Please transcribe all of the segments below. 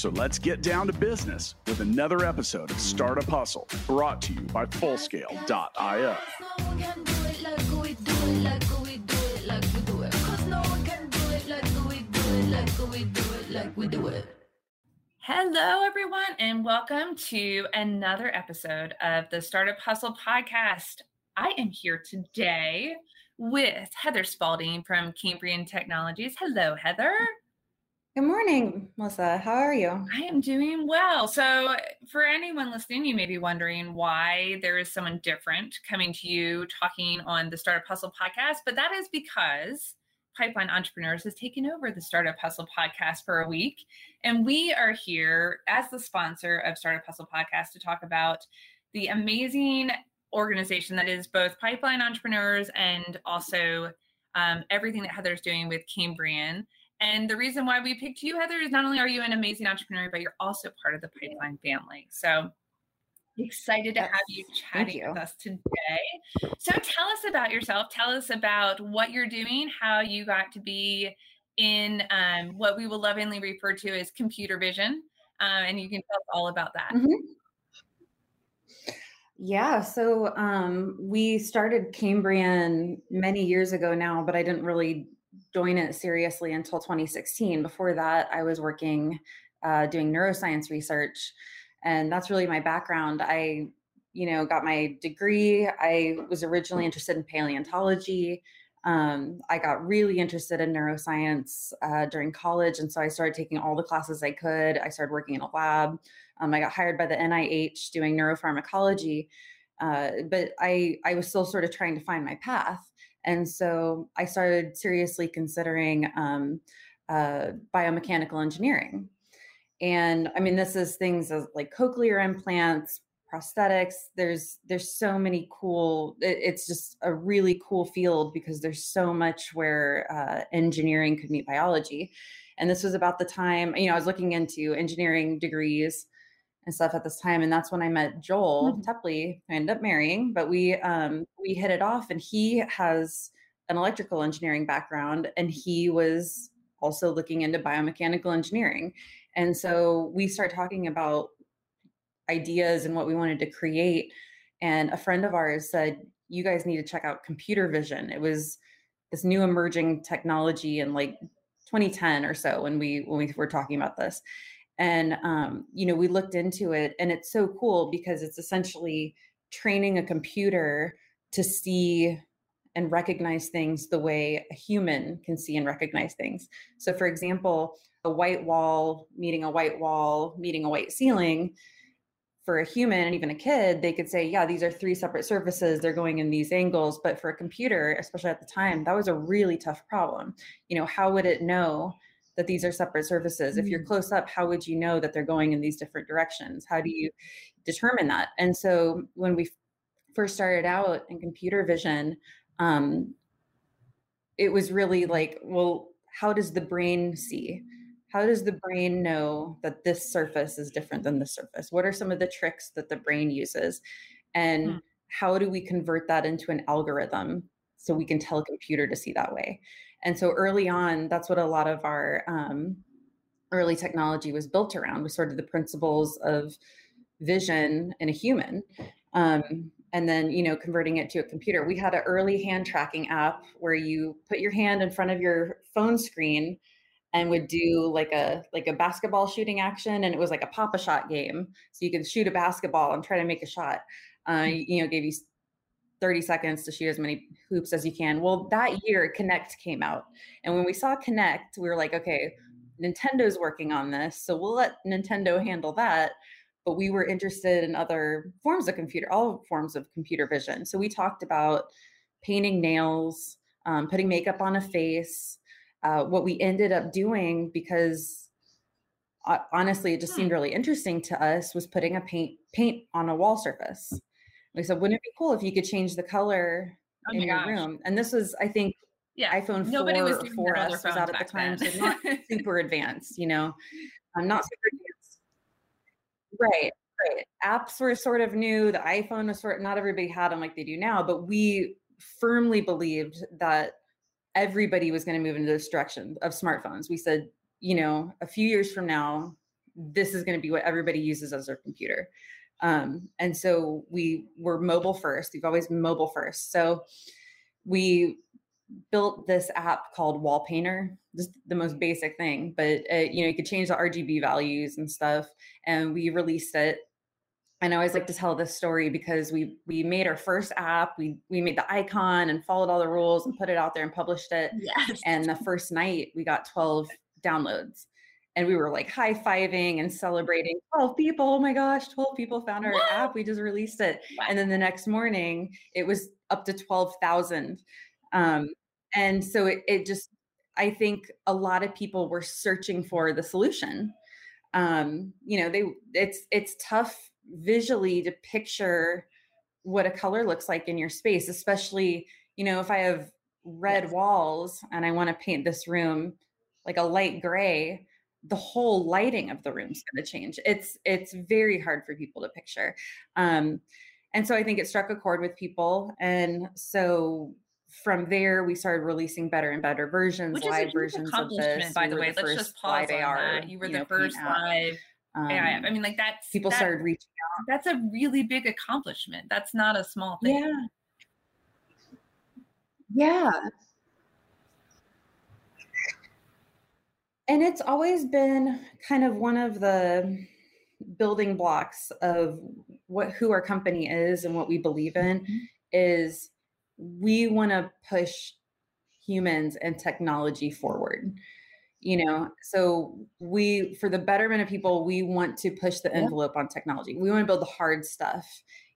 So let's get down to business with another episode of Startup Hustle brought to you by Fullscale.io. Hello, everyone, and welcome to another episode of the Startup Hustle podcast. I am here today with Heather Spalding from Cambrian Technologies. Hello, Heather. Good morning, Melissa. How are you? I am doing well. So, for anyone listening, you may be wondering why there is someone different coming to you talking on the Startup Hustle podcast, but that is because Pipeline Entrepreneurs has taken over the Startup Hustle podcast for a week. And we are here as the sponsor of Startup Hustle podcast to talk about the amazing organization that is both Pipeline Entrepreneurs and also um, everything that Heather's doing with Cambrian. And the reason why we picked you, Heather, is not only are you an amazing entrepreneur, but you're also part of the Pipeline family. So excited to have you chatting you. with us today. So tell us about yourself. Tell us about what you're doing, how you got to be in um, what we will lovingly refer to as computer vision. Uh, and you can tell us all about that. Mm-hmm. Yeah, so um, we started Cambrian many years ago now, but I didn't really join it seriously until 2016. Before that, I was working uh, doing neuroscience research, and that's really my background. I, you know, got my degree. I was originally interested in paleontology. Um, I got really interested in neuroscience uh, during college, and so I started taking all the classes I could. I started working in a lab. Um, I got hired by the NIH doing neuropharmacology, uh, but I I was still sort of trying to find my path. And so I started seriously considering um, uh, biomechanical engineering. And I mean, this is things like cochlear implants, prosthetics. There's there's so many cool. It, it's just a really cool field because there's so much where uh, engineering could meet biology. And this was about the time you know I was looking into engineering degrees and stuff at this time and that's when i met joel mm-hmm. Teply i ended up marrying but we um we hit it off and he has an electrical engineering background and he was also looking into biomechanical engineering and so we start talking about ideas and what we wanted to create and a friend of ours said you guys need to check out computer vision it was this new emerging technology in like 2010 or so when we when we were talking about this and um, you know we looked into it and it's so cool because it's essentially training a computer to see and recognize things the way a human can see and recognize things. So for example a white wall meeting a white wall meeting a white ceiling for a human and even a kid they could say yeah these are three separate surfaces they're going in these angles. But for a computer especially at the time that was a really tough problem. You know how would it know that these are separate surfaces. Mm-hmm. If you're mm. close up, how would you know that they're going in these different directions? How do you determine that? And so when we first started out in computer vision, um, it was really like, well, how does the brain see? How does the brain know that this surface is different than this surface? What are some of the tricks that the brain uses? And mm-hmm. how do we convert that into an algorithm so we can tell a computer to see that way? And so early on, that's what a lot of our um, early technology was built around, was sort of the principles of vision in a human. Um, and then, you know, converting it to a computer. We had an early hand tracking app where you put your hand in front of your phone screen and would do like a like a basketball shooting action and it was like a pop a shot game so you could shoot a basketball and try to make a shot uh, hmm. you know gave you 30 seconds to shoot as many hoops as you can. Well, that year Kinect came out. And when we saw Kinect, we were like, okay, Nintendo's working on this. So we'll let Nintendo handle that. But we were interested in other forms of computer, all forms of computer vision. So we talked about painting nails, um, putting makeup on a face. Uh, what we ended up doing, because uh, honestly, it just seemed hmm. really interesting to us, was putting a paint paint on a wall surface. We said, wouldn't it be cool if you could change the color oh in your gosh. room. And this was, I think, yeah, iPhone Nobody 4 was 4S was out at the time, then. so not super advanced, you know, I'm um, not super advanced. Right, right. Apps were sort of new. The iPhone was sort of, not everybody had them like they do now, but we firmly believed that everybody was going to move into this direction of smartphones. We said, you know, a few years from now, this is going to be what everybody uses as their computer. Um, and so we were mobile first. We've always been mobile first. So we built this app called Wall Painter, just the most basic thing, but uh, you know, you could change the RGB values and stuff. And we released it. And I always like to tell this story because we we made our first app. We we made the icon and followed all the rules and put it out there and published it. Yes. And the first night we got 12 downloads and we were like high fiving and celebrating 12 people oh my gosh 12 people found our app we just released it wow. and then the next morning it was up to 12,000 um, and so it, it just i think a lot of people were searching for the solution um, you know they it's it's tough visually to picture what a color looks like in your space especially you know if i have red yes. walls and i want to paint this room like a light gray the whole lighting of the room's going to change it's it's very hard for people to picture um and so i think it struck a chord with people and so from there we started releasing better and better versions Which live versions of this by we the way the let's just pause on AR, that you were you the know, first live um, AI. I mean, like that's people that, started reaching out. That's a really big accomplishment. That's not a small thing. Yeah. Yeah. And it's always been kind of one of the building blocks of what who our company is and what we believe in mm-hmm. is we want to push humans and technology forward. You know so we for the betterment of people we want to push the envelope yeah. on technology. We want to build the hard stuff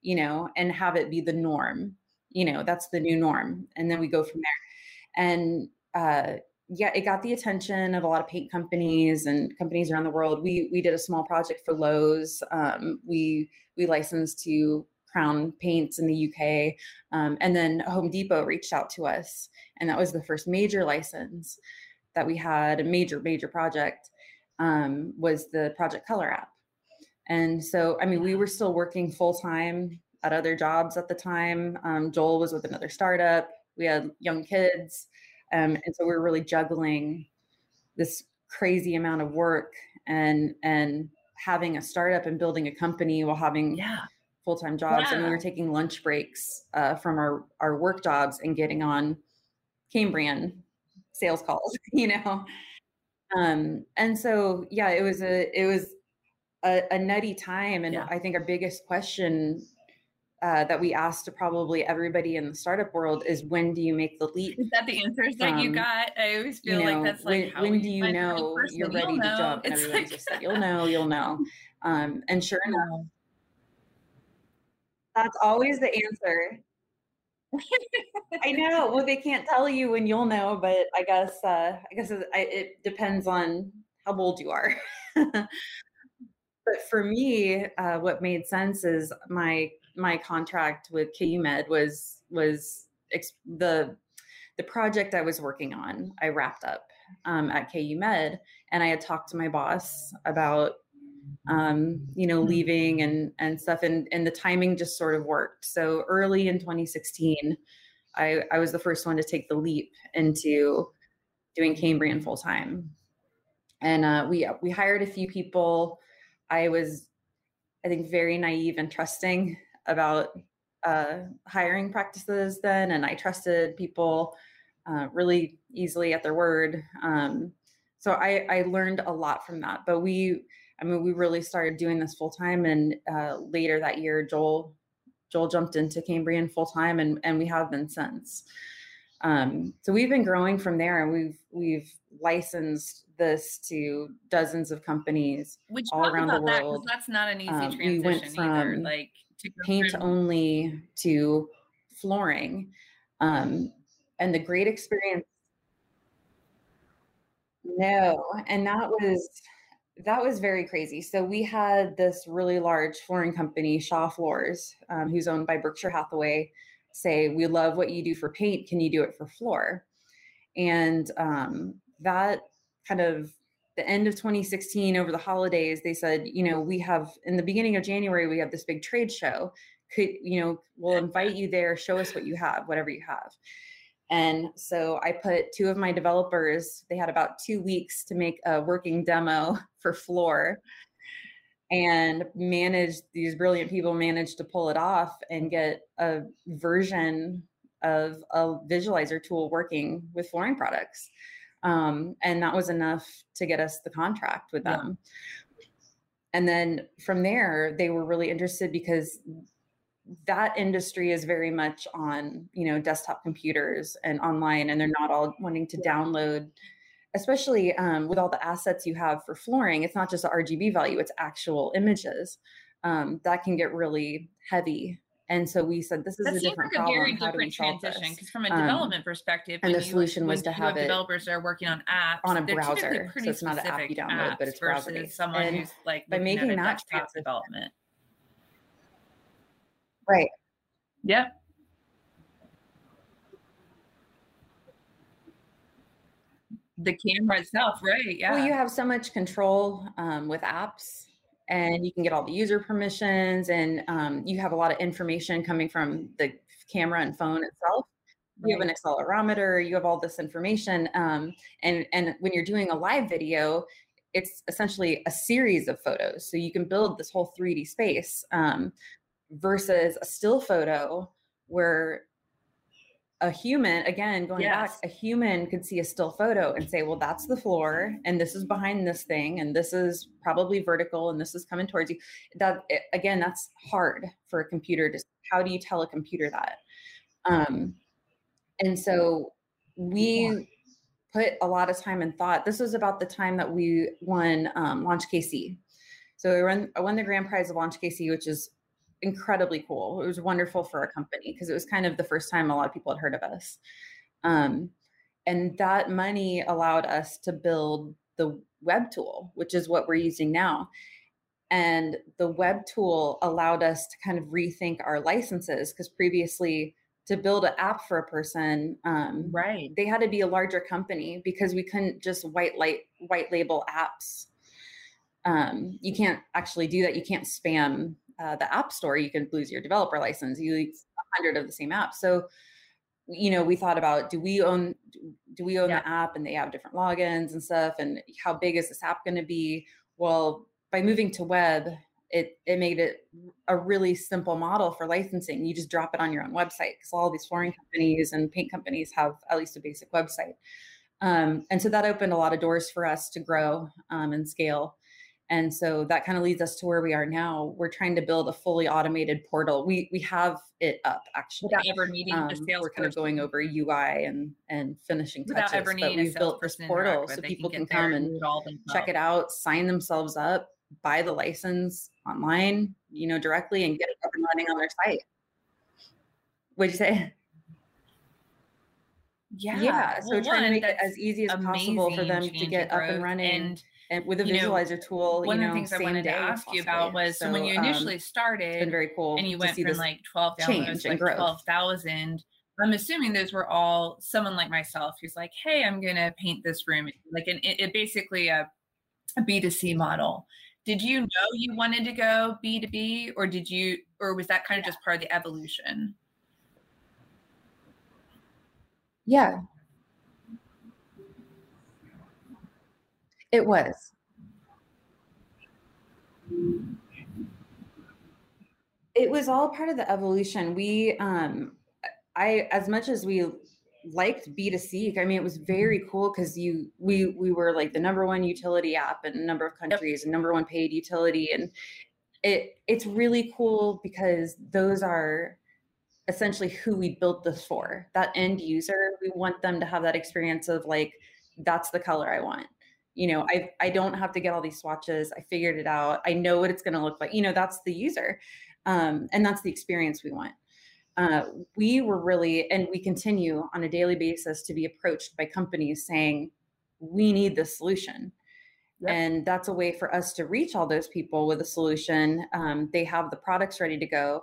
you know and have it be the norm. You know that's the new norm. And then we go from there. And uh yeah, it got the attention of a lot of paint companies and companies around the world. We we did a small project for Lowe's. Um, we we licensed to Crown Paints in the UK, um, and then Home Depot reached out to us, and that was the first major license that we had. A major major project um, was the Project Color app, and so I mean we were still working full time at other jobs at the time. Um, Joel was with another startup. We had young kids. Um, and so we are really juggling this crazy amount of work and and having a startup and building a company while having yeah. full-time jobs yeah. and we were taking lunch breaks uh, from our our work jobs and getting on cambrian sales calls you know um and so yeah it was a it was a, a nutty time and yeah. i think our biggest question uh, that we asked to probably everybody in the startup world is when do you make the leap? Is that the answers that um, you got? I always feel you know, like that's like when, when do you know you're ready to know. jump? And it's everybody's like... just like, you'll know, you'll know. Um, and sure enough, that's always the answer. I know. Well, they can't tell you when you'll know, but I guess uh, I guess it, it depends on how old you are. but for me, uh, what made sense is my my contract with KU Med was was ex- the the project I was working on. I wrapped up um, at KU Med, and I had talked to my boss about um, you know hmm. leaving and and stuff, and and the timing just sort of worked. So early in 2016, I I was the first one to take the leap into doing Cambrian full time, and uh, we we hired a few people. I was I think very naive and trusting about uh, hiring practices then, and I trusted people uh, really easily at their word. Um, so I, I learned a lot from that. But we, I mean, we really started doing this full time, and uh, later that year, Joel Joel jumped into Cambrian full time, and and we have been since. Um, so we've been growing from there, and we've we've licensed this to dozens of companies Which all around the world. That, that's not an easy um, transition we went from, either. Like paint only to flooring. Um, and the great experience. No, and that was that was very crazy. So we had this really large flooring company, Shaw Floors, um, who's owned by Berkshire Hathaway. say, We love what you do for paint. Can you do it for floor? And um, that kind of the end of 2016 over the holidays they said you know we have in the beginning of january we have this big trade show. Could you know we'll invite you there. Show us what you have whatever you have. And so i put two of my developers they had about two weeks to make a working demo for floor and managed these brilliant people managed to pull it off and get a version of a visualizer tool working with flooring products um, and that was enough to get us the contract with them yeah. and then from there they were really interested because that industry is very much on you know desktop computers and online and they're not all wanting to download especially um, with all the assets you have for flooring it's not just a rgb value it's actual images um, that can get really heavy and so we said this is that a different like a problem. very How different transition because from a um, development um, perspective, and the solution was to have, have developers that are working on apps on a browser. So it's not an app you download, but it's versus browser someone and who's like by making that development. Right. Yep. The camera itself, right? Yeah. Well, you have so much control um, with apps and you can get all the user permissions and um, you have a lot of information coming from the camera and phone itself. You have an accelerometer you have all this information um, and and when you're doing a live video it's essentially a series of photos. So you can build this whole 3d space um, versus a still photo where a human again going yes. back a human could see a still photo and say well that's the floor and this is behind this thing and this is probably vertical and this is coming towards you. That eh, again that's hard for a computer to how do you tell a computer that? Um and so we put a lot of time and thought this was about the time that we won um, launch kc so we won, I won the grand prize of launch kc which is incredibly cool. It was wonderful for our company because it was kind of the first time a lot of people had heard of us. Um, and that money allowed us to build the web tool, which is what we're using now. And the web tool allowed us to kind of rethink our licenses because previously, to build an app for a person, um, right, they had to be a larger company because we couldn't just white light white label apps. Um, you can't actually do that. You can't spam uh, the app store, you can lose your developer license. You use a hundred of the same app. So, you know, we thought about do we own do we own yeah. the app and they have different logins and stuff, and how big is this app going to be? Well, by moving to web, it it made it a really simple model for licensing. You just drop it on your own website because all these flooring companies and paint companies have at least a basic website. Um, and so that opened a lot of doors for us to grow um, and scale. And so that kind of leads us to where we are now. We're trying to build a fully automated portal. We we have it up actually. Without ever needing um, a. We're kind of going over UI and and finishing touches. Without ever needing we've built this portal so people can, can come and check it out, sign themselves up, buy the license online, you know, directly and get it up and running on their site. What'd you say? Yeah. Yeah. So well, trying to make it as easy as possible for them to get up and running. And and with a visualizer know, tool, one know, of the things I wanted to ask you about was so, so when you initially um, started, been very cool, and you went from like twelve downloads to like twelve thousand. I'm assuming those were all someone like myself who's like, "Hey, I'm going to paint this room," like an it, it basically a a B2C model. Did you know you wanted to go B2B, or did you, or was that kind of just part of the evolution? Yeah, It was. It was all part of the evolution. We, um, I, as much as we liked B2C, I mean, it was very cool because you, we, we were like the number one utility app in a number of countries yep. and number one paid utility. And it, it's really cool because those are essentially who we built this for that end user. We want them to have that experience of like, that's the color I want you know i i don't have to get all these swatches i figured it out i know what it's going to look like you know that's the user um, and that's the experience we want uh, we were really and we continue on a daily basis to be approached by companies saying we need this solution yep. and that's a way for us to reach all those people with a solution um, they have the products ready to go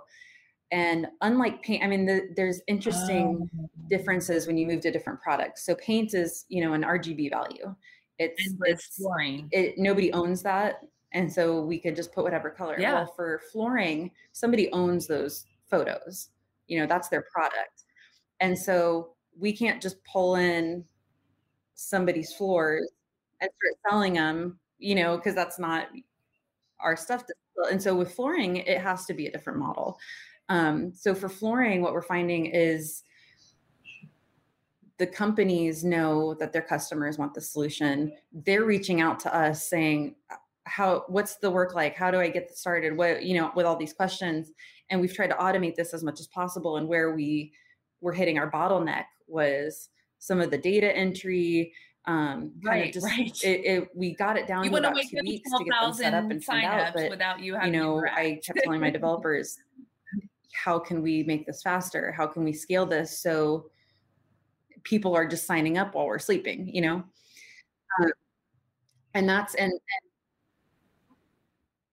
And unlike paint, I mean, the, there's interesting Oh. differences when you move to different products. So paint is, you know, an RGB value. It's And it's flooring. it nobody owns that, and so we could just put whatever color. Yeah. Well, for flooring, somebody owns those photos. You know, that's their product, and so we can't just pull in somebody's floors and start selling them. You know, because that's not our stuff. To sell. And so with flooring, it has to be a different model. Um, so for flooring, what we're finding is the companies know that their customers want the solution. They're reaching out to us saying, how what's the work like? How do I get started? What, you know, with all these questions. And we've tried to automate this as much as possible. And where we were hitting our bottleneck was some of the data entry. Um, kind Right, of just right. It, it we got it down You to about two weeks to get them set up and send out. But without you having you know, I kept telling my developers, how can we make this faster? How can we scale this so people are just signing up while we're sleeping? You know, uh, and that's and, and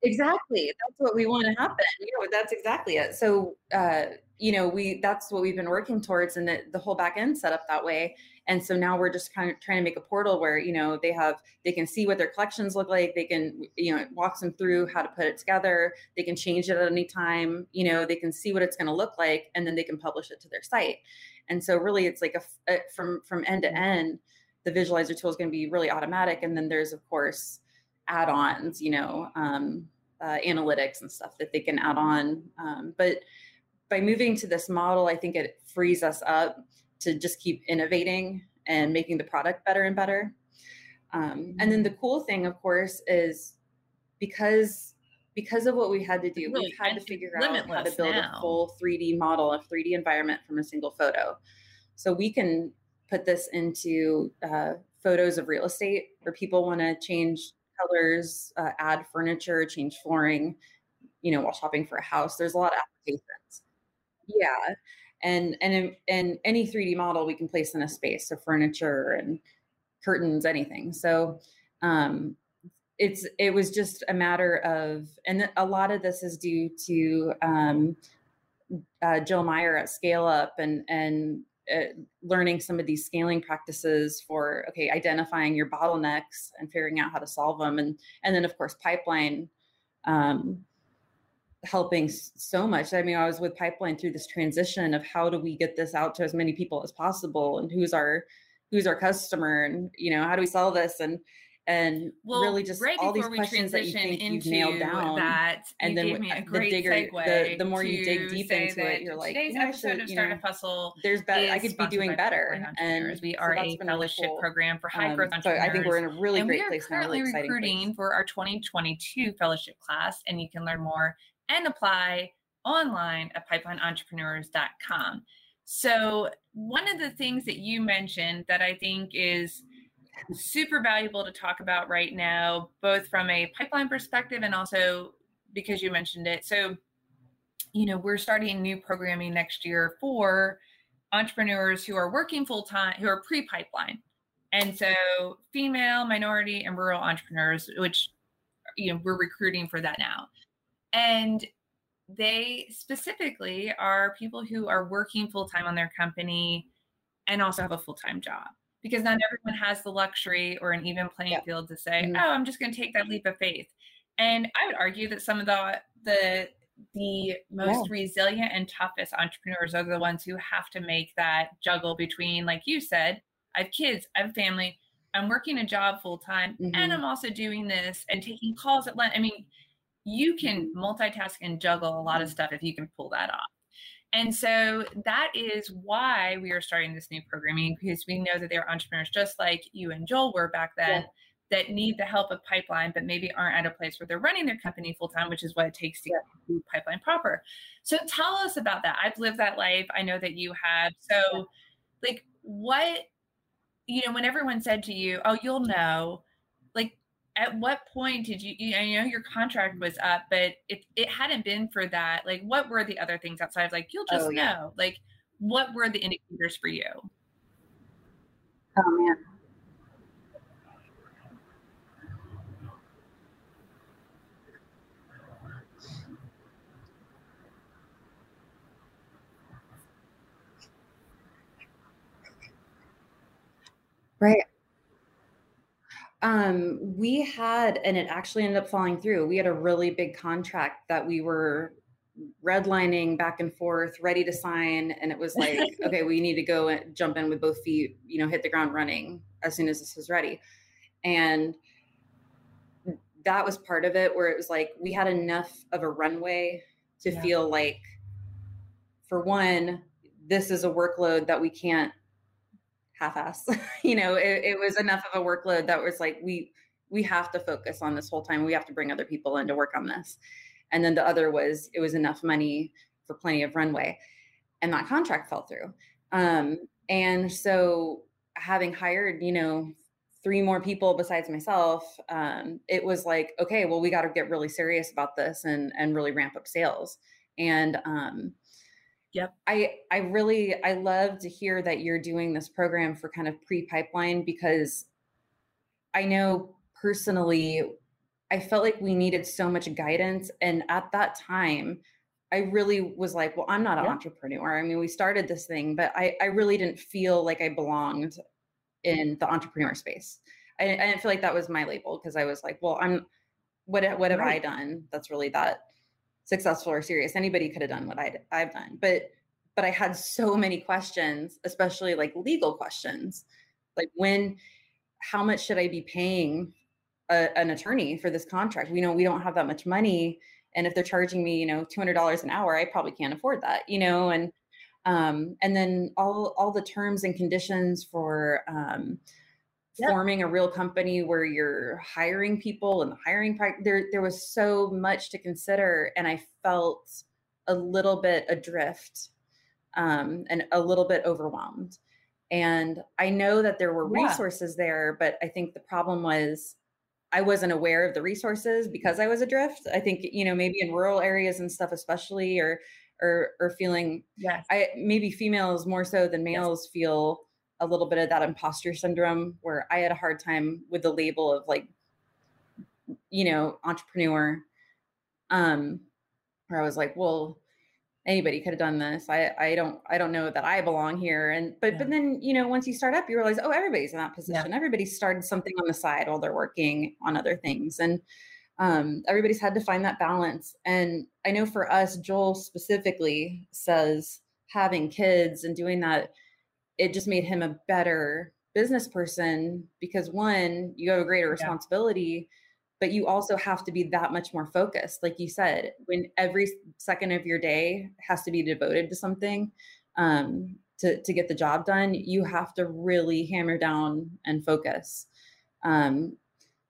exactly that's what we want to happen. You know, that's exactly it. So, uh, you know, we that's what we've been working towards, and the, the whole back end set up that way. And so now we're just kind of trying to make a portal where you know they have they can see what their collections look like. They can you know it walks them through how to put it together. They can change it at any time. You know they can see what it's going to look like, and then they can publish it to their site. And so really, it's like a, a from from end to end, the visualizer tool is going to be really automatic. And then there's of course add-ons. You know. Um, uh, analytics and stuff that they can add on. Um, but by moving to this model, I think it frees us up to just keep innovating and making the product better and better. Um, and then the cool thing, of course, is because because of what we had to do, Really we've had to meant to be figure out how to build now. a full 3D model, a 3D environment from a single photo. So we can put this into uh, photos of real estate where people want to change colors, uh, add furniture, change flooring, you know, while shopping for a house. There's a lot of applications. Yeah. And and in, and any 3D model we can place in a space, so furniture and curtains, anything. So um it's it was just a matter of and a lot of this is due to um uh, Jill Meyer at Scale Up and and uh, learning some of these scaling practices for okay identifying your bottlenecks and figuring out how to solve them. And and then of course pipeline um, helping so much. I mean i was with pipeline through this transition of how do we get this out to as many people as possible? And who's our who's our customer? And you know how do we sell this? And and well, really just right all these before we questions that you transition think you've into nailed down that, and then gave me a the great digger- the- segue the more you dig deep into it, you're like, today's you know, I episode should, of you know, Hustle there's better i could be doing better and we are that's a fellowship cool. program for high Um, growth so entrepreneurs. i think we're in a really and great place really currently exciting recruiting for our 2022 fellowship class, and you can learn more and apply online at pipelineentrepreneurs.com. So, one of the things that you mentioned that I think is super valuable to talk about right now, both from a pipeline perspective and also because you mentioned it. So, you know, we're starting new programming next year for entrepreneurs who are working full time, who are pre pipeline. And so, female, minority, and rural entrepreneurs, which, you know, we're recruiting for that now. And they specifically are people who are working full time on their company and also have a full time job because not everyone has the luxury or an even playing Yeah. field to say, Mhm. "Oh, I'm just going to take that leap of faith." And I would argue that some of the the the most resilient and toughest entrepreneurs are the ones who have to make that juggle between, like you said, I have kids, I have family, I'm working a job full time, and Mhm. I'm also doing this and taking calls at lunch. I mean, you can multitask and juggle a lot of stuff if you can pull that off. And so that is why we are starting this new programming because we know that there are entrepreneurs just like you and Joel were back then that need the help of pipeline, but maybe aren't at a place where they're running their company full time, which is what it takes to do pipeline proper. So tell us about that. I've lived that life. I know that you have. So, like, what, you know, when everyone said to you, oh, you'll know, at what point did you you know your contract was up but if it hadn't been for that like what were the other things outside of like you'll just oh, yeah. know like what were the indicators for you? Oh man. Right. Um, we had, and it actually ended up falling through. We had a really big contract that we were redlining back and forth, ready to sign, and it was like, okay, we need to go and jump in with both feet, you know, hit the ground running as soon as this is ready. And that was part of it where it was like we had enough of a runway to yeah. feel like for one, this is a workload that we can't half-ass. you know, it, it, was enough of a workload that was like we we have to focus on this whole time. We have to bring other people in to work on this. And then the other was it was enough money for plenty of runway, and that contract fell through. Um, and so having hired, you know, three more people besides myself, um, it was like, okay, well, we got to get really serious about this and and really ramp up sales. And um, Yep. I I really I love to hear that you're doing this program for kind of pre-pipeline because I know personally I felt like we needed so much guidance and at that time I really was like, well, I'm not an entrepreneur. I mean, we started this thing, but I I really didn't feel like I belonged in the entrepreneur space. I, I didn't feel like that was my label because I was like, well, I'm what what have right. I done that's really that successful or serious. Anybody could have done what i I've done, but but I had so many questions, especially like legal questions, like when, how much should I be paying a, an attorney for this contract? We know we don't have that much money, and if they're charging me, you know, two hundred dollars an hour, I probably can't afford that, you know, and um, and then all all the terms and conditions for um, yep. forming a real company where you're hiring people and the hiring there there was so much to consider and i felt a little bit adrift um, and a little bit overwhelmed and i know that there were resources there but i think the problem was i wasn't aware of the resources because i was adrift i think you know maybe in rural areas and stuff especially or or or feeling yes i maybe females more so than males yes. feel a little bit of that imposter syndrome where I had a hard time with the label of like, you know, entrepreneur. Um, where I was like, well, anybody could have done this. I I don't I don't know that I belong here. And but yeah. but then you know once you start up, you realize oh everybody's in that position. Yeah. Everybody started something on the side while they're working on other things, and um, everybody's had to find that balance. And I know for us, Joel specifically says having kids and doing that it just made him a better business person because one, you have a greater responsibility, yeah. but you also have to be that much more focused. Like you said, when every second of your day has to be devoted to something um, to, to get the job done, you have to really hammer down and focus. Um,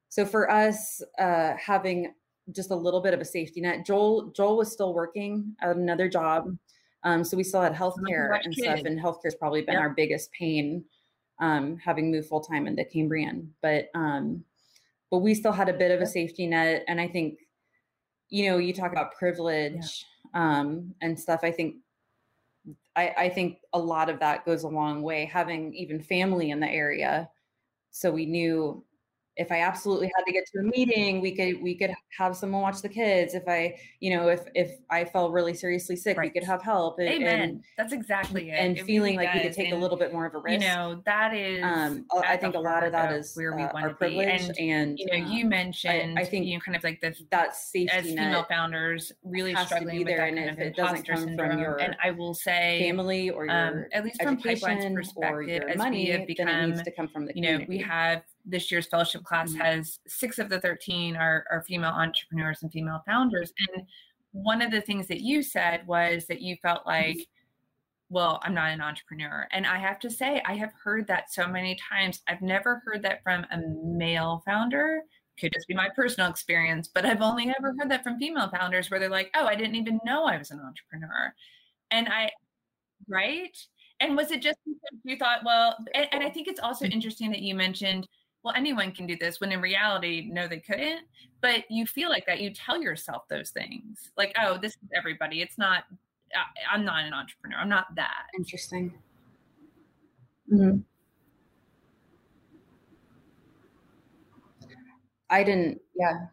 so for us, uh, having just a little bit of a safety net, Joel Joel was still working at another job um, so we still had healthcare and stuff, and healthcare has probably been our biggest pain, um, having moved full time into Cambrian. But um, but we still had a bit of a safety net, and I think, you know, you talk about privilege yeah. um, and stuff. I think I, I think a lot of that goes a long way. Having even family in the area, so we knew if I absolutely had to get to a meeting, we could we could have someone watch the kids. If I, you know, if if I fell really seriously sick, right. we could have help. And, Amen. And, That's exactly it. And it feeling really like does. we could take and, a little bit more of a risk. You know, that is. Um, I think a lot of that is where we uh, want to be. And, and you know, you um, mentioned. I, I, think you know, kind of like the that safety as female founders really struggling with that kind of imposter syndrome. Your and I will say, family or um, your at least from Pipeline's perspective, as we have become, needs to come from the you know, we have this year's fellowship class mm-hmm. has six of the 13 are, are female entrepreneurs and female founders. And one of the things that you said was that you felt like, well, I'm not an entrepreneur. And I have to say, I have heard that so many times. I've never heard that from a male founder. Could just be my personal experience, but I've only ever heard that from female founders where they're like, oh, I didn't even know I was an entrepreneur. And I, right? And was it just you thought, well, and, and I think it's also mm-hmm. interesting that you mentioned well, anyone can do this when in reality, no, they couldn't. But you feel like that. You tell yourself those things like, oh, this is everybody. It's not, I, am not an entrepreneur. I'm not that. Interesting. Mm-hmm. I didn't, yeah.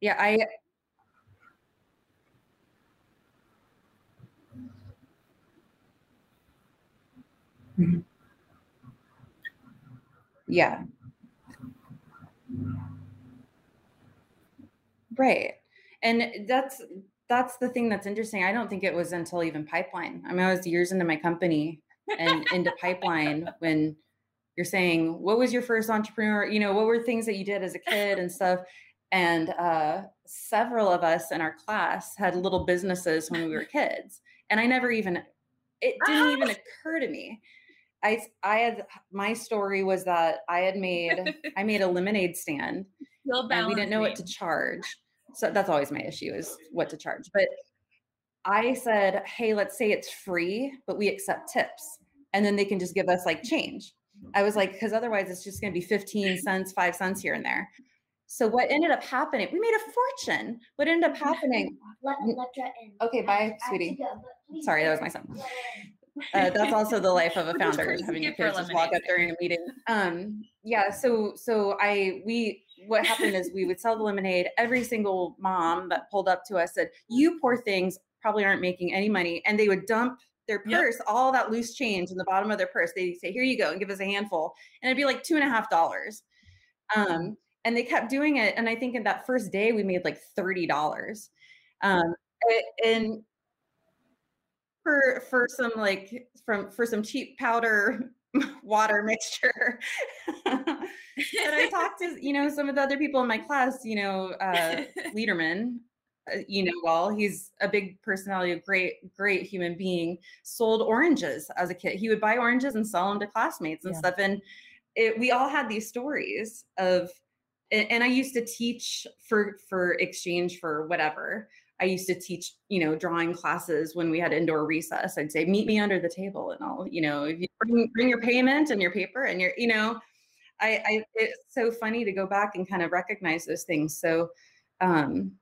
Yeah, I, mm-hmm. Yeah. Right. And that's that's the thing that's interesting. I don't think it was until even pipeline. I mean, I was years into my company and into pipeline when you're saying, what was your first entrepreneur? You know, what were things that you did as a kid and stuff? And uh, several of us in our class had little businesses when we were kids. And I never even, it didn't even occur to me. I, I had, my story was that I had made, I made a lemonade stand and we didn't know what to charge so that's always my issue is what to charge. But I said, hey, let's say it's free, but we accept tips. And then they can just give us like change. I was like, because otherwise it's just going to be 15 cents, five cents here and there. So what ended up happening, we made a fortune. What ended up happening? Let, okay, bye, sweetie. Sorry, that was my son. Uh, that's also the life of a founder, having your kids just walk up during a meeting. Um, yeah, so so I we what happened is we would sell the lemonade. Every single mom that pulled up to us said, "You poor things probably aren't making any money," and they would dump their purse, yep. all that loose change in the bottom of their purse. They'd say, "Here you go," and give us a handful, and it'd be like two and a half dollars. Um, and they kept doing it, and I think in that first day we made like thirty dollars. Um, and for for some like from for some cheap powder water mixture. and I talked to, you know, some of the other people in my class, you know, uh, Lederman, uh, you know, well, he's a big personality, a great, great human being, sold oranges as a kid. He would buy oranges and sell them to classmates and yeah. stuff. And it, we all had these stories of, and I used to teach for, for exchange for whatever. I used to teach, you know, drawing classes when we had indoor recess. I'd say, meet me under the table and I'll, you know, if you bring, bring your payment and your paper and your, you know, I, I, it's so funny to go back and kind of recognize those things. So, um,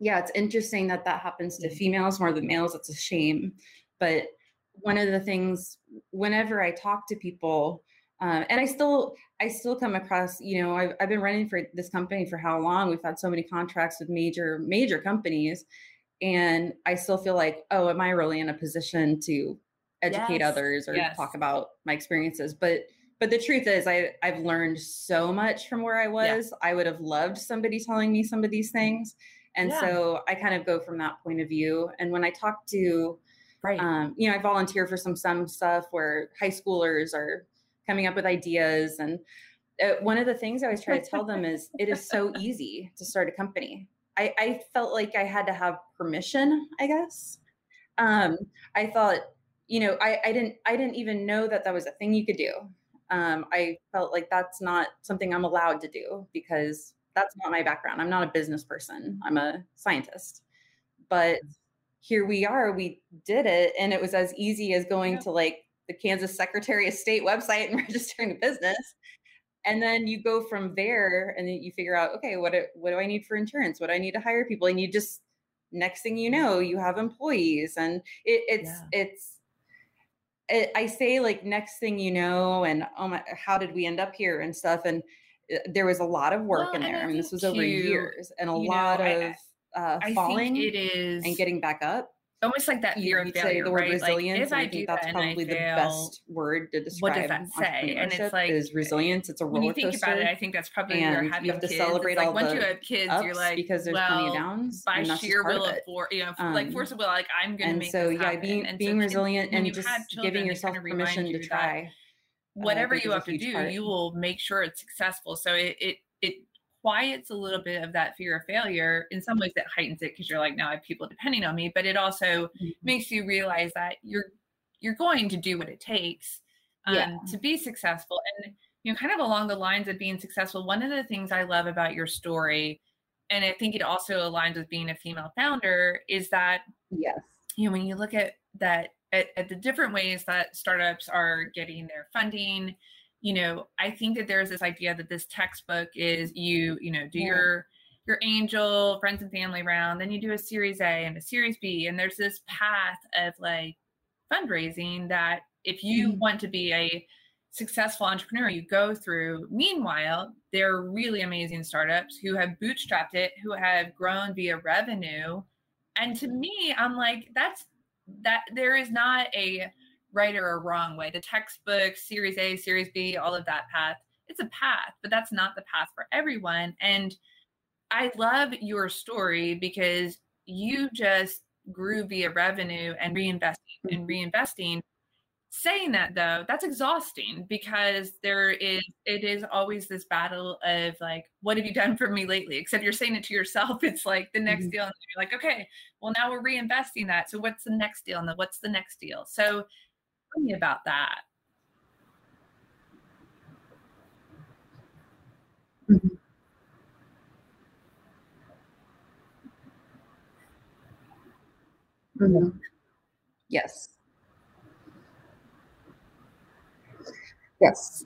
yeah, it's interesting that that happens to females more than males. It's a shame. But one of the things, whenever I talk to people, um, and I still, I still come across, you know, I've, I've been running for this company for how long? We've had so many contracts with major, major companies. And I still feel like, oh, am I really in a position to educate yes. others or yes. talk about my experiences? But but the truth is I, I've learned so much from where I was. Yeah. I would have loved somebody telling me some of these things. And yeah. so I kind of go from that point of view. And when I talk to right. um, you know, I volunteer for some some stuff where high schoolers are coming up with ideas. And uh, one of the things I always try to tell them is it is so easy to start a company. I, I felt like I had to have permission, I guess. Um, I thought, you know, I, I didn't I didn't even know that that was a thing you could do. Um, I felt like that's not something I'm allowed to do because that's not my background. I'm not a business person. I'm a scientist. But here we are. We did it, and it was as easy as going to like the Kansas Secretary of State website and registering a business. And then you go from there and then you figure out, okay, what do, what do I need for insurance? What do I need to hire people? And you just next thing you know, you have employees and it, it's yeah. it's it, I say like next thing you know, and oh my, how did we end up here and stuff? And uh, there was a lot of work well, in there. I mean, this was over you, years and a lot know, of I, uh, falling it is and getting back up almost like that fear of failure, the word right? resilience. Like, if I, think that's probably the best word to describe. What does that say? And it's like is resilience. It's a roller When you think coaster, about it, I think that's probably and you're having you have to kids. celebrate like all once the you have kids, you're like because there's well, plenty of downs. By sheer will of force, you know, um, like force of will, like I'm going to make. It. So yeah, being being resilient and just giving yourself permission to try. Uh, whatever you have to do, you will make sure it's successful. So it quiets a little bit of that fear of failure. In some ways, it heightens it because you're like, now I have people depending on me. But it also mm-hmm. makes you realize that you're you're going to do what it takes um, yeah. to be successful. And you know, kind of along the lines of being successful, one of the things I love about your story, and I think it also aligns with being a female founder, is that yes, you know, when you look at that at, at the different ways that startups are getting their funding you know, I think that there's this idea that this textbook is you, you know, do yeah. your your angel friends and family round, then you do a series A and a series B, and there's this path of like fundraising that if you mm-hmm. want to be a successful entrepreneur you go through. Meanwhile, there are really amazing startups who have bootstrapped it, who have grown via revenue. And to me, I'm like, that's that there is not a right or a wrong way. The textbook, Series A, Series B, all of that path it's a path, but that's not the path for everyone. And I love your story because you just grew via revenue and reinvesting and mm-hmm. reinvesting saying that though that's exhausting because there is it is always this battle of like what have you done for me lately except you're saying it to yourself it's like the next mm-hmm. deal and you're like okay well now we're reinvesting that so what's the next deal and then what's the next deal so tell me about that mm-hmm. Mm-hmm. Yes. Yes.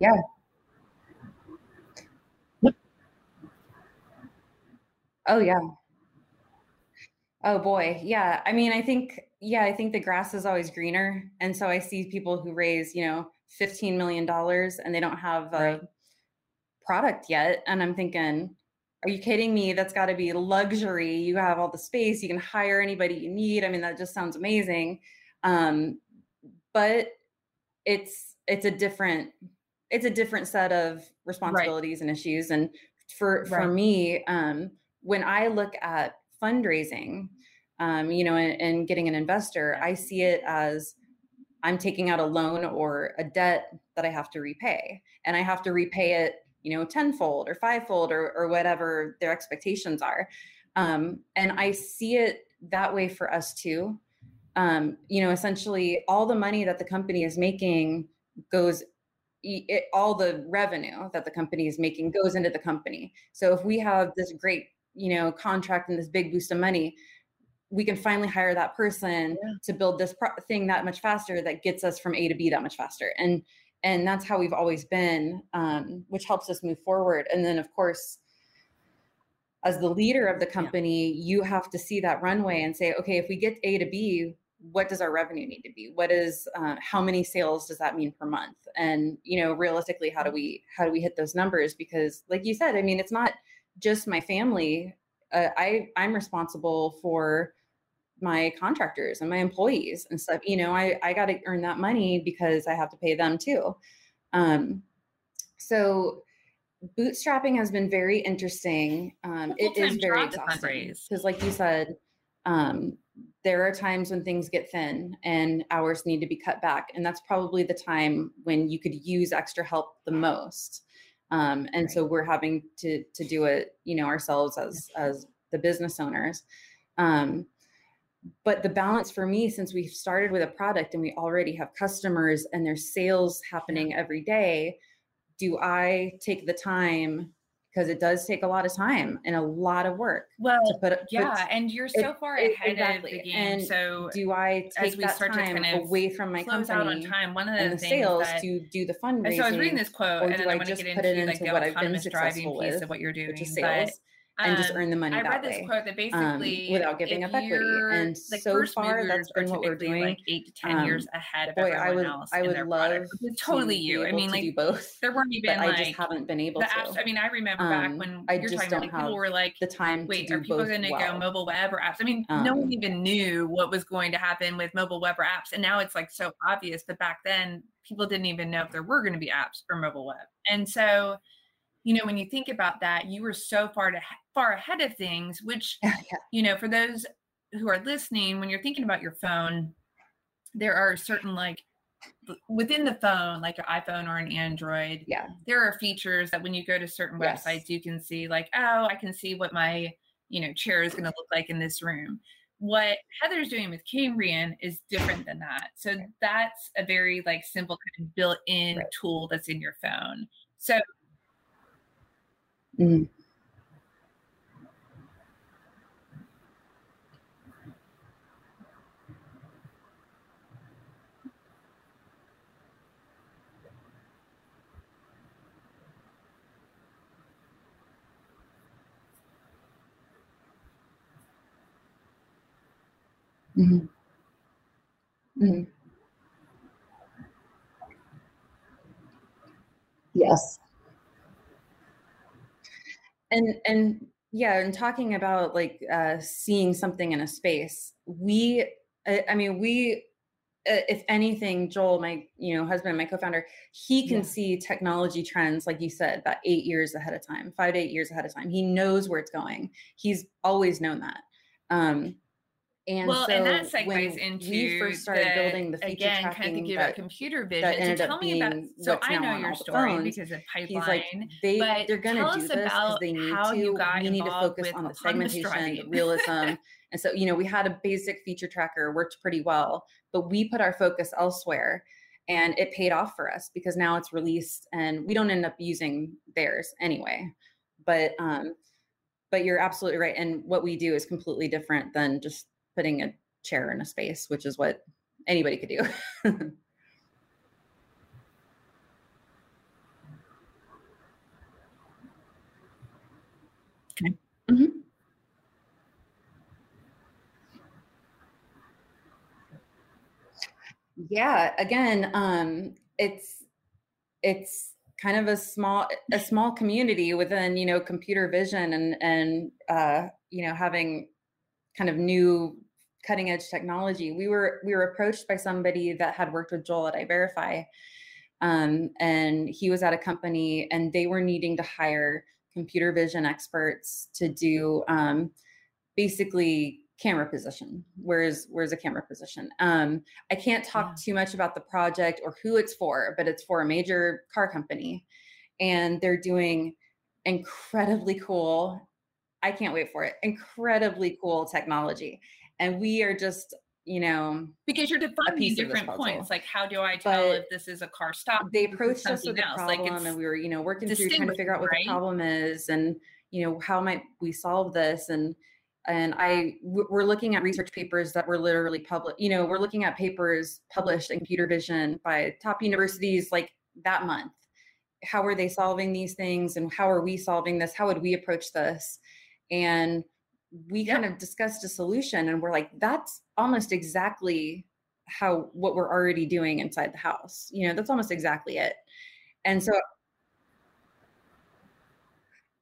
Yeah. Oh, yeah. Oh boy. Yeah. I mean, I think, yeah, I think the grass is always greener. And so I see people who raise, you know, $15 million and they don't have a right. product yet. And I'm thinking, are you kidding me? That's got to be luxury. You have all the space. You can hire anybody you need. I mean, that just sounds amazing. Um, but it's it's a different it's a different set of responsibilities right. and issues. And for right. for me, um, when I look at fundraising, um, you know, and, and getting an investor, I see it as I'm taking out a loan or a debt that I have to repay, and I have to repay it you know tenfold or fivefold or, or whatever their expectations are. Um, and i see it that way for us too. Um, you know essentially all the money that the company is making goes it, all the revenue that the company is making goes into the company. So if we have this great you know contract and this big boost of money we can finally hire that person yeah. to build this pro- thing that much faster that gets us from a to b that much faster. And and that's how we've always been um, which helps us move forward. And then of course as the leader of the company yeah. you have to see that runway and say okay if we get a to b what does our revenue need to be? What is uh, how many sales does that mean per month? And you know realistically how do we how do we hit those numbers? Because like you said i mean it's not just my family uh, i i'm responsible for my contractors and my employees and stuff you know i i got to earn that money because i have to pay them too. Um so bootstrapping has been very interesting. Um it is very exhausting because like you said um there are times when things get thin and hours need to be cut back and that's probably the time when you could use extra help the most um, and so we're having to to do it you know ourselves as as the business owners. Um, but the balance for me since we've started with a product and we already have customers and there's sales happening every day do i take the time because it does take a lot of time and a lot of work well to put yeah put, and you're so far it, ahead exactly. of the game and so do i take that time kind of away from my company out on time one of the, the sales that, to do the fundraising so i was reading this quote and then i want to get into, into like the been successful piece with, of what you're doing which and just earn the money I read this way, quote that um, basically um, without giving up equity. And like so far, that's been what we're doing. Like eight to ten um, years ahead of boy, everyone I would, else. I would love totally you. I mean, like both. There weren't even like I just haven't been able to. Apps, I mean, I remember um, back when I you're just talking don't about, people were like, the time. Wait, are people going to go mobile web or apps? I mean, no one um, even knew what was going to happen with mobile web or apps, and now it's like so obvious. But back then, people didn't even know if there were going to be apps for mobile web, and so you know when you think about that you were so far to far ahead of things which yeah, yeah. you know for those who are listening when you're thinking about your phone there are certain like within the phone like an iphone or an android yeah there are features that when you go to certain yes. websites you can see like oh i can see what my you know chair is going to look like in this room what heather's doing with cambrian is different than that so that's a very like simple kind of built-in right. tool that's in your phone so Mm. Mhm. Mhm. Yes and and yeah and talking about like uh seeing something in a space we I, I mean we uh, if anything, Joel, my you know husband, my co-founder, he can Yeah. see technology trends, like you said, about eight years ahead of time, five to eight years ahead of time. He knows where it's going. He's always known that. Um, and well, so and that segues into we first started the, building the feature again, tracking kind of give that, computer vision. So tell me about. So I know your story phones, because of he's pipeline. like they but they're going tell to do us this because about they need how to. you got we need to focus on the segmentation, the realism, and so you know we had a basic feature tracker worked pretty well, but we put our focus elsewhere, and it paid off for us because now it's released and we don't end up using theirs anyway. But um, but you're absolutely right, and what we do is completely different than just putting a chair in a space, which is what anybody could do. Okay. Mhm. Yeah, again, um, it's it's kind of a small a small community within you know computer vision and and uh, you know having kind of new cutting edge technology. We were we were approached by somebody that had worked with Joel at iVerify, um, and he was at a company and they were needing to hire computer vision experts to do um, basically camera position. Where's where's a camera position? Um, I can't talk Yeah. too much about the project or who it's for, but it's for a major car company, and they're doing incredibly cool. I can't wait for it. Incredibly cool technology, and we are just you know because you're defining piece of this different points. Like, how do I tell But if this is a car stop? they approached us with? Like, problem it's and we were you know working through trying to figure out what distinguishing, the problem is and you know how might we solve this and and I we're looking at research papers that were literally published you know we're looking at papers published in computer vision by top universities like that month how are they solving these things and how are we solving this how would we approach this and we Yep. kind of discussed a solution and we're like that's almost exactly how what we're already doing inside the house you know that's almost exactly it and so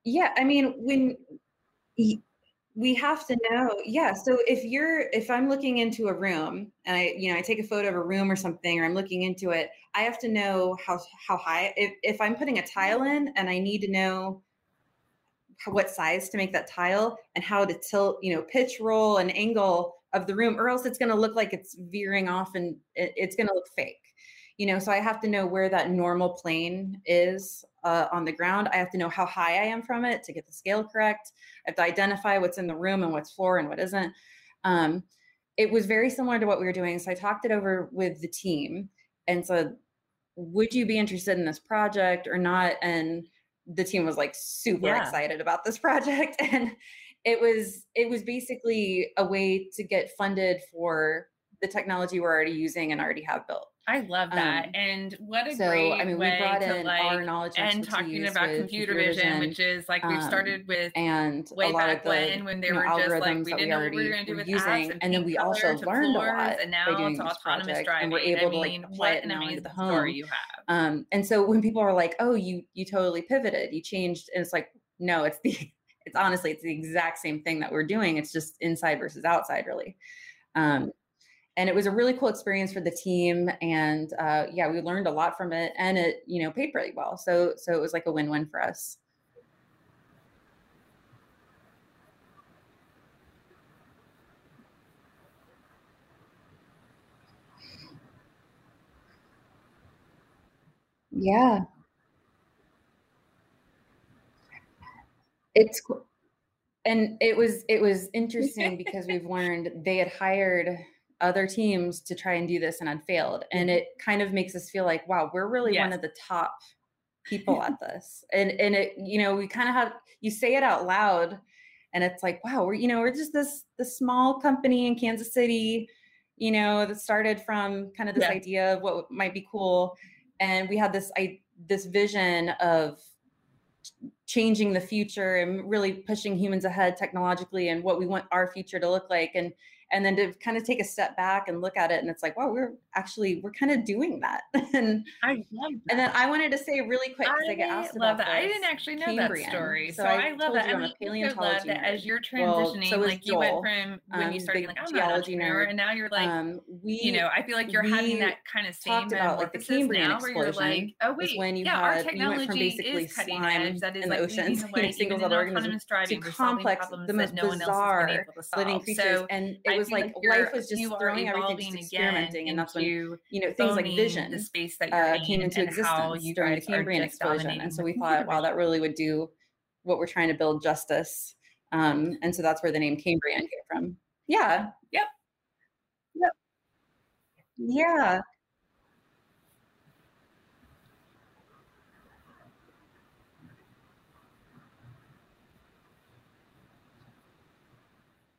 yeah i mean when we have to know yeah so if you're if i'm looking into a room and i you know i take a photo of a room or something or i'm looking into it i have to know how how high if, if i'm putting a tile in and i need to know what size to make that tile and how to tilt you know pitch roll and angle of the room or else it's going to look like it's veering off and it, it's going to look fake. You know so i have to know where that normal plane is uh, on the ground. I have to know how high i am from it to get the scale correct. I have to identify what's in the room and what's floor and what isn't. Um, it was very similar to what we were doing so i talked it over with the team and said would you be interested in this project or not? And the team was like super Yeah. excited about this project and it was it was basically a way to get funded for the technology we're already using and already have built I love that. Um, and what a so great i mean we way brought to in like our knowledge and, talking about with computer vision, which is like we've um, started with and way a lot back of the when when they you know, were just like we didn't know what we were going to do with using and, and then we also learned a lot and by now doing it's autonomous driving. and we're I able to mean, like apply it now into the home you have. um, and so when people are like oh you you totally pivoted you changed and it's like no it's the it's honestly it's the exact same thing that we're doing it's just inside versus outside really um, and it was a really cool experience for the team and uh, yeah we learned a lot from it and it you know paid pretty well so so it was like a win-win for us. Yeah. It's and it was it was interesting because we've learned they had hired other teams to try and do this and had failed. And it kind of makes us feel like wow we're really one of the top people at this. And and it you know we kind of have you say it out loud and it's like wow we're you know we're just this this small company in kansas city you know that started from kind of this Yeah. idea of what might be cool. And we had this i this vision of changing the future and really pushing humans ahead technologically and what we want our future to look like. And and then to kind of take a step back and look at it and it's like wow we're actually we're kind of doing that and I love that. and then i wanted to say really quick because i, I get asked love about that. I didn't actually know Cambrian. that story, so, So I I, love that. I'm and a I also love paleontology that as you're Well, transitioning, so is like you went from when you um, started big like I'm an geology entrepreneur, nerd. and now you're like, um we you know, I feel like you're having that kind of same talked about, like, the Cambrian now, where you're explosion like, oh wait, when you yeah, our had- you went from technology basically is cutting edge. That is in the like oceans, leading the way, single celled organisms, to driving, we're solving complex the most no one else has been bizarre able to solve. living creatures and it was like life was just throwing everything just experimenting and that's when you know things like vision the space that you're uh, in came into existence you during the Cambrian explosion. And so we thought, wow, that really would do what we're trying to build justice. Um, and so that's where the name Cambrian came from. Yeah. Yep. Yep. Yeah.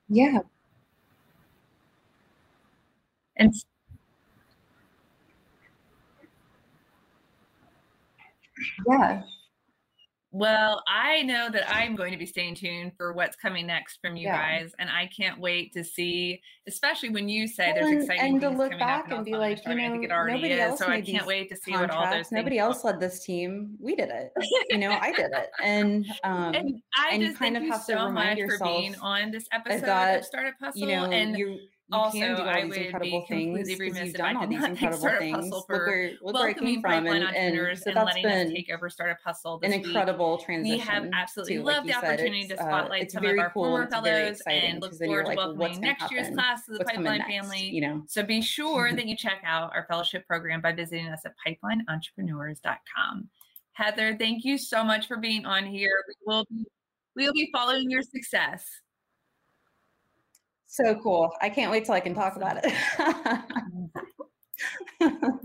Yeah. And Yeah. Well, I know that I'm going to be staying tuned for what's coming next from you Yeah. guys, and I can't wait to see, especially when you say Well, there's exciting and to things look coming back up. and be like, you driving. I it know, already nobody is. else So I can't wait to see what all those Contracts. Nobody else led this team. We did it. You know, I did it. And um and I and just kind thank of you have to so remind much for being on this episode that, of Startup Hustle. you know, and you you also, can do all I these would be incredible things because you've done all these incredible Startup things. Hustle Look for where look where I came from, pipeline and, and entrepreneurs so and that's letting us been take over Startup Hustle an this week. incredible transition. We have absolutely too. Loved you the opportunity to uh, spotlight it's some of our cool former and fellows and look forward to like, welcoming next year's class to the What's Pipeline family. You know, So be sure that you check out our fellowship program by visiting us at pipelineentrepreneurs.com. Heather, thank you so much for being on here. We will be, we will be following your success. So cool. I can't wait till I can talk about it.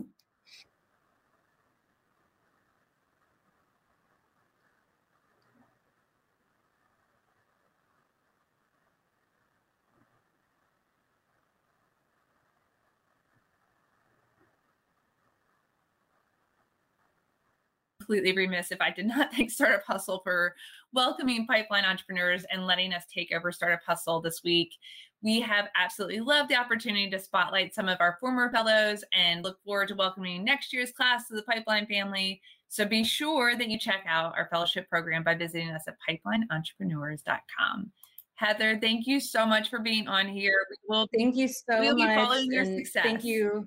completely remiss if I did not thank Startup Hustle for welcoming pipeline entrepreneurs and letting us take over Startup Hustle this week. We have absolutely loved the opportunity to spotlight some of our former fellows and look forward to welcoming next year's class to the Pipeline family. So be sure that you check out our fellowship program by visiting us at pipelineentrepreneurs.com. Heather, thank you so much for being on here. We will thank you so We'll be following your success. Thank you.